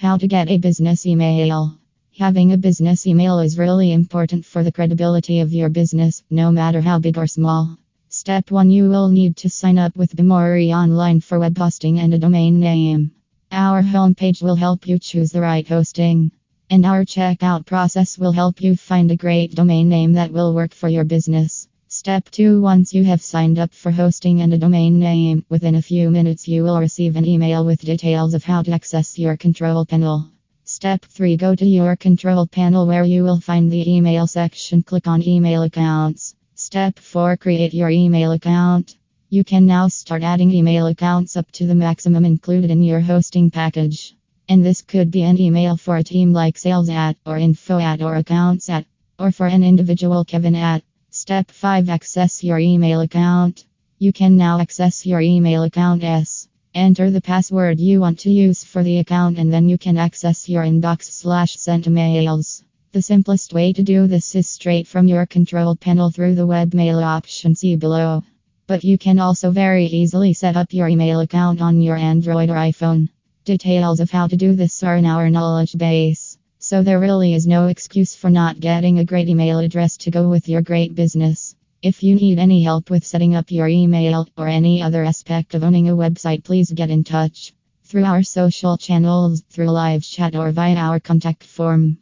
How to get a business email. Having a business email is really important for the credibility of your business, no matter how big or small. Step 1 You will need to sign up with BeMoreOnline for web hosting and a domain name. Our homepage will help you choose the right hosting, and our checkout process will help you find a great domain name that will work for your business. Step 2 Once you have signed up for hosting and a domain name, within a few minutes you will receive an email with details of how to access your control panel. Step 3 Go to your control panel where you will find the email section. Click on email accounts. Step 4 Create your email account. You can now start adding email accounts up to the maximum included in your hosting package. And this could be an email for a team like sales at, or info at, or accounts at, or for an individual Kevin at. Step 5 Access your email account. You can now access your email account as enter the password you want to use for the account and then you can access your inbox slash sent mails. The simplest way to do this is straight from your control panel through the webmail option see below. But you can also very easily set up your email account on your Android or iPhone. Details of how to do this are in our knowledge base. So there really is no excuse for not getting a great email address to go with your great business. If you need any help with setting up your email or any other aspect of owning a website, please get in touch through our social channels, through live chat, or via our contact form.